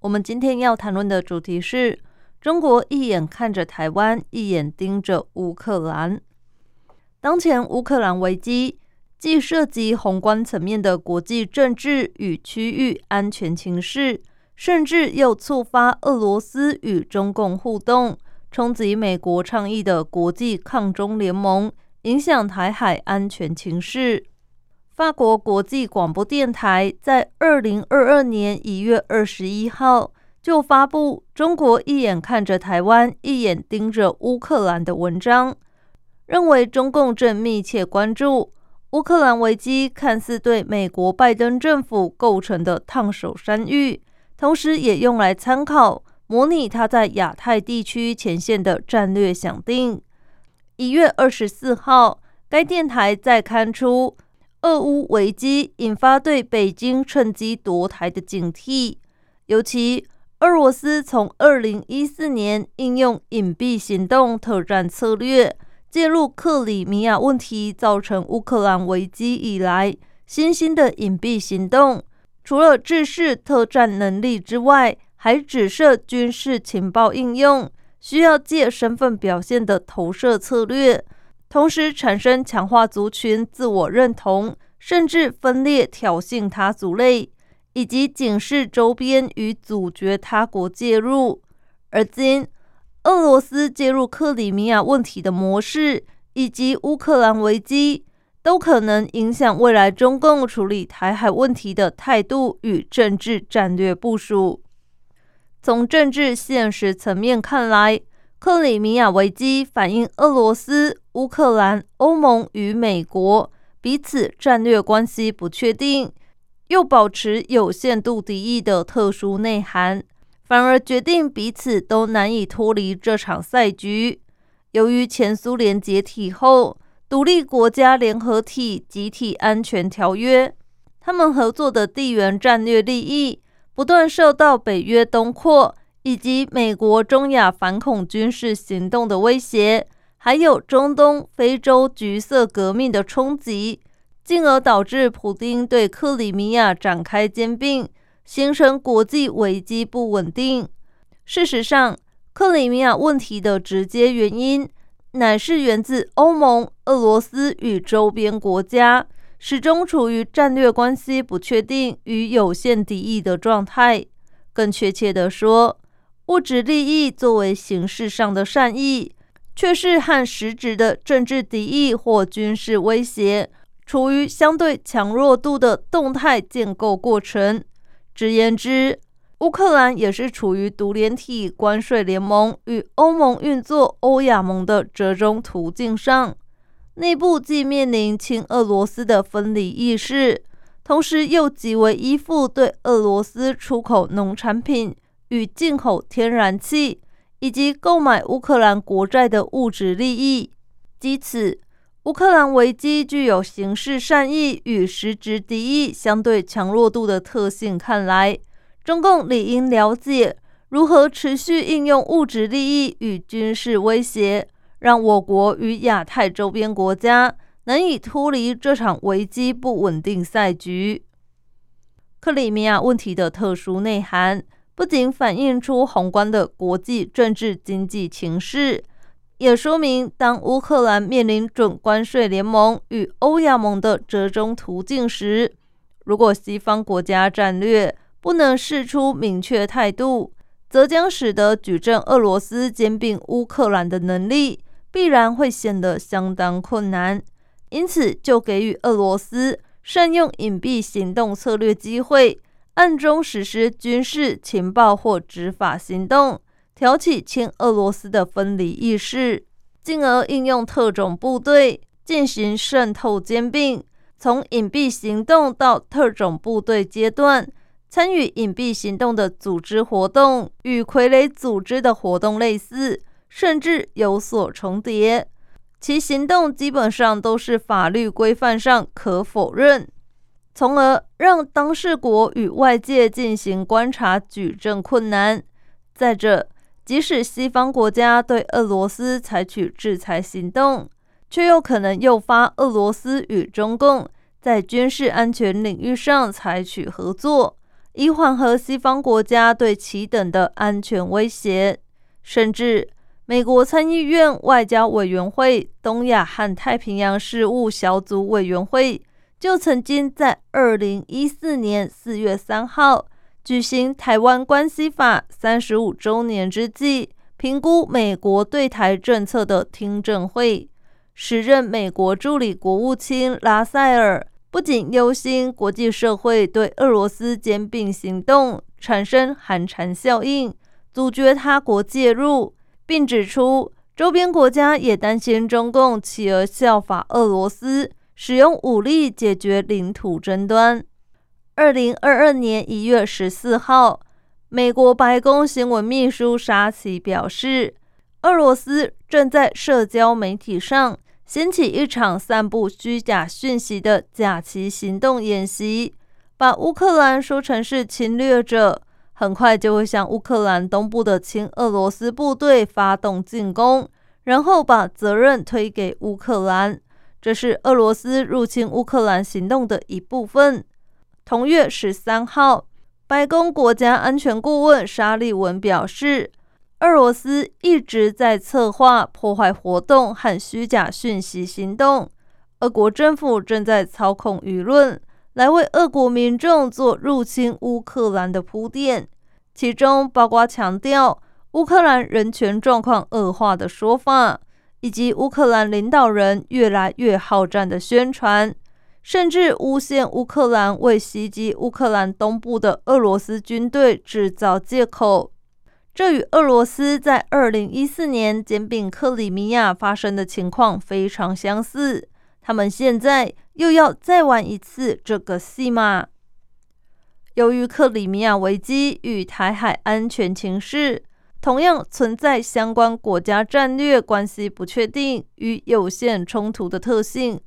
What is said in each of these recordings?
我们今天要谈论的主题是：中国一眼看着台湾，一眼盯着乌克兰。当前乌克兰危机既涉及宏观层面的国际政治与区域安全情势，甚至又触发俄罗斯与中共互动，冲击美国倡议的国际抗中联盟，影响台海安全情势。法国国际广播电台在二零二二年一月二十一号就发布“中国一眼看着台湾，一眼盯着乌克兰”的文章，认为中共正密切关注乌克兰危机，看似对美国拜登政府构成的烫手山芋，同时也用来参考模拟他在亚太地区前线的战略想定。一月二十四号，该电台在刊出。俄乌危机引发对北京趁机夺台的警惕，尤其俄罗斯从二零一四年应用隐蔽行动特战策略介入克里米亚问题，造成乌克兰危机以来，新兴的隐蔽行动，除了制式特战能力之外，还指涉军事情报应用，需要借身份表现的投射策略。同时产生强化族群自我认同，甚至分裂挑衅他族类，以及警示周边与阻绝他国介入。而今，俄罗斯介入克里米亚问题的模式，以及乌克兰危机，都可能影响未来中共处理台海问题的态度与政治战略部署。从政治现实层面看来，克里米亚危机反映俄罗斯、乌克兰、欧盟与美国彼此战略关系不确定，又保持有限度敌意的特殊内涵，反而决定彼此都难以脱离这场赛局。由于前苏联解体后，独立国家联合体集体安全条约，他们合作的地缘战略利益不断受到北约东扩。以及美国中亚反恐军事行动的威胁，还有中东、非洲橘色革命的冲击，进而导致普京对克里米亚展开兼并，形成国际危机不稳定。事实上，克里米亚问题的直接原因，乃是源自欧盟、俄罗斯与周边国家始终处于战略关系不确定与有限敌意的状态。更确切地说，物质利益作为形式上的善意，却是和实质的政治敌意或军事威胁处于相对强弱度的动态建构过程。直言之，乌克兰也是处于独联体关税联盟与欧盟运作欧亚盟的折中途径上，内部既面临亲俄罗斯的分离意识，同时又极为依附对俄罗斯出口农产品。与进口天然气以及购买乌克兰国债的物质利益，基此，乌克兰危机具有形式善意与实质敌意相对强弱度的特性。看来，中共理应了解如何持续应用物质利益与军事威胁，让我国与亚太周边国家难以脱离这场危机不稳定赛局。克里米亚问题的特殊内涵。不仅反映出宏观的国际政治经济情势，也说明当乌克兰面临准关税联盟与欧亚盟的折中途径时，如果西方国家战略不能释出明确态度，则将使得举证俄罗斯兼并乌克兰的能力必然会显得相当困难。因此，就给予俄罗斯善用隐蔽行动策略机会。暗中实施军事情报或执法行动，挑起亲俄罗斯的分离意识，进而应用特种部队进行渗透兼并。从隐蔽行动到特种部队阶段，参与隐蔽行动的组织活动与傀儡组织的活动类似，甚至有所重叠。其行动基本上都是法律规范上可否认，从而让当事国与外界进行观察举证困难。再者，即使西方国家对俄罗斯采取制裁行动，却有可能诱发俄罗斯与中共在军事安全领域上采取合作，以缓和西方国家对其等的安全威胁。甚至，美国参议院外交委员会东亚和太平洋事务小组委员会就曾经在二零一四年四月三号。举行台湾关系法三十五周年之际，评估美国对台政策的听证会，时任美国助理国务卿拉塞尔不仅忧心国际社会对俄罗斯兼并行动产生寒蝉效应，阻绝他国介入，并指出周边国家也担心中共企鹅效法俄罗斯，使用武力解决领土争端。二零二二年一月十四号，美国白宫新闻秘书沙奇表示，俄罗斯正在社交媒体上掀起一场散布虚假讯息的假旗行动演习，把乌克兰说成是侵略者，很快就会向乌克兰东部的亲俄罗斯部队发动进攻，然后把责任推给乌克兰。这是俄罗斯入侵乌克兰行动的一部分。同月十三号，白宫国家安全顾问沙利文表示，俄罗斯一直在策划破坏活动和虚假讯息行动。俄国政府正在操控舆论，来为俄国民众做入侵乌克兰的铺垫，其中包括强调乌克兰人权状况恶化的说法，以及乌克兰领导人越来越好战的宣传。甚至诬陷乌克兰为袭击乌克兰东部的俄罗斯军队制造借口，这与俄罗斯在二零一四年兼并克里米亚发生的情况非常相似。他们现在又要再玩一次这个戏码。由于克里米亚危机与台海安全情势同样存在相关国家战略关系不确定与有限冲突的特性，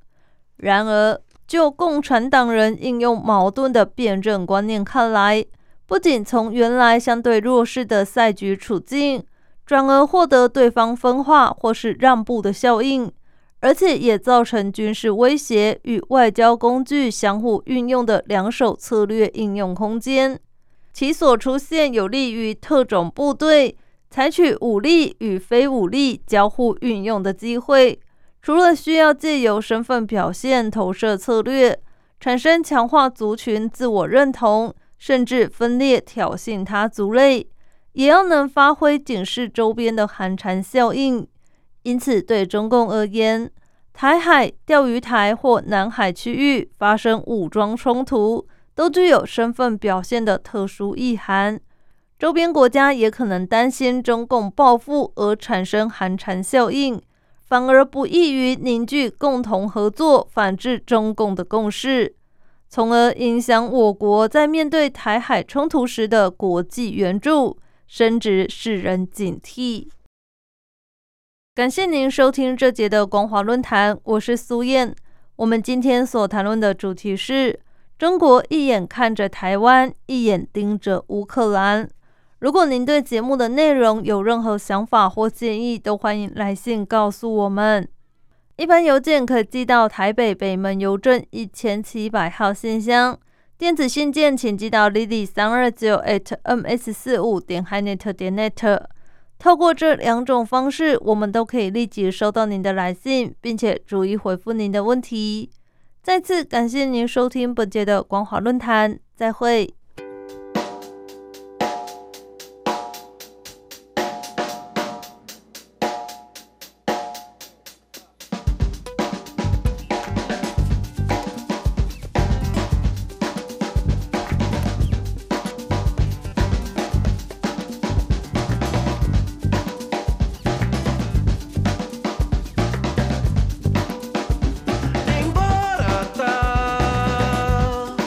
然而。就共产党人应用矛盾的辩证观念看来，不仅从原来相对弱势的赛局处境，转而获得对方分化或是让步的效应，而且也造成军事威胁与外交工具相互运用的两手策略应用空间，其所出现有利于特种部队采取武力与非武力交互运用的机会。除了需要借由身份表现投射策略，产生强化族群自我认同，甚至分裂挑衅他族类，也要能发挥警示周边的寒蝉效应。因此，对中共而言，台海、钓鱼台或南海区域发生武装冲突，都具有身份表现的特殊意涵。周边国家也可能担心中共报复而产生寒蝉效应。反而不易于凝聚共同合作、反制中共的共识，从而影响我国在面对台海冲突时的国际援助，深植世人警惕。感谢您收听这节的光华论坛，我是苏燕。我们今天所谈论的主题是：中国一眼看着台湾，一眼盯着乌克兰。如果您对节目的内容有任何想法或建议，都欢迎来信告诉我们。一般邮件可寄到台北北门邮政一千七百号信箱，电子信件请寄到 lily 三二九 at ms 四五点 hinet 点 net。透过这两种方式，我们都可以立即收到您的来信，并且逐一回复您的问题。再次感谢您收听本节的光华论坛，再会。